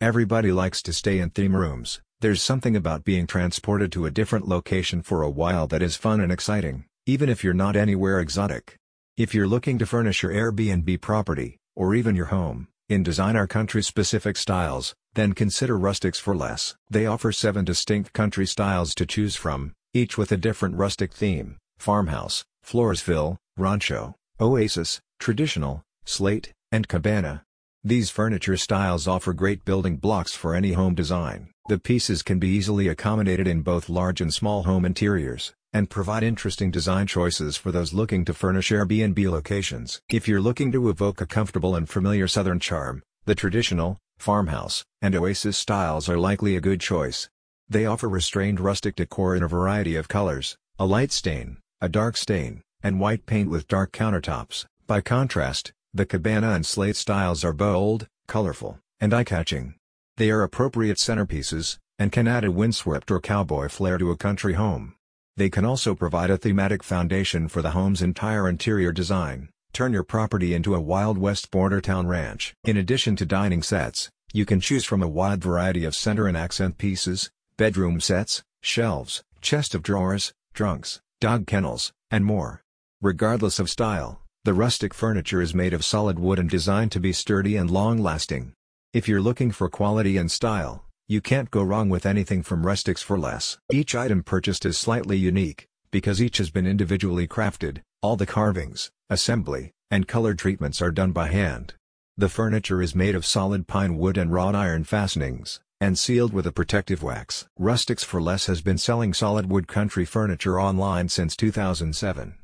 Everybody likes to stay in theme rooms, there's something about being transported to a different location for a while that is fun and exciting, even if you're not anywhere exotic. If you're looking to furnish your Airbnb property, or even your home, in designer country-specific styles, then consider Rustics for Less. They offer seven distinct country styles to choose from, each with a different rustic theme, farmhouse, Floresville, rancho, oasis, traditional, slate, and cabana. These furniture styles offer great building blocks for any home design. The pieces can be easily accommodated in both large and small home interiors, and provide interesting design choices for those looking to furnish Airbnb locations. If you're looking to evoke a comfortable and familiar southern charm, the traditional, farmhouse, and oasis styles are likely a good choice. They offer restrained rustic decor in a variety of colors, a light stain, a dark stain, and white paint with dark countertops. By contrast, the cabana and slate styles are bold, colorful, and eye-catching. They are appropriate centerpieces, and can add a windswept or cowboy flair to a country home. They can also provide a thematic foundation for the home's entire interior design, turn your property into a Wild West border town ranch. In addition to dining sets, you can choose from a wide variety of center and accent pieces, bedroom sets, shelves, chest of drawers, trunks, dog kennels, and more. Regardless of style, the rustic furniture is made of solid wood and designed to be sturdy and long-lasting. If you're looking for quality and style, you can't go wrong with anything from Rustics for Less. Each item purchased is slightly unique, because each has been individually crafted, all the carvings, assembly, and color treatments are done by hand. The furniture is made of solid pine wood and wrought iron fastenings, and sealed with a protective wax. Rustics for Less has been selling solid wood country furniture online since 2007.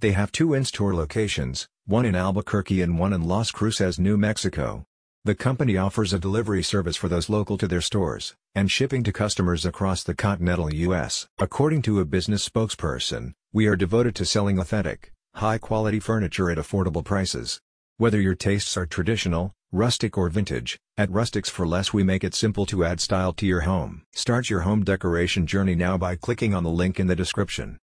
They have two in-store locations, one in Albuquerque and one in Las Cruces, New Mexico. The company offers a delivery service for those local to their stores, and shipping to customers across the continental U.S. According to a business spokesperson, we are devoted to selling authentic, high-quality furniture at affordable prices. Whether your tastes are traditional, rustic or vintage, at Rustics for Less we make it simple to add style to your home. Start your home decoration journey now by clicking on the link in the description.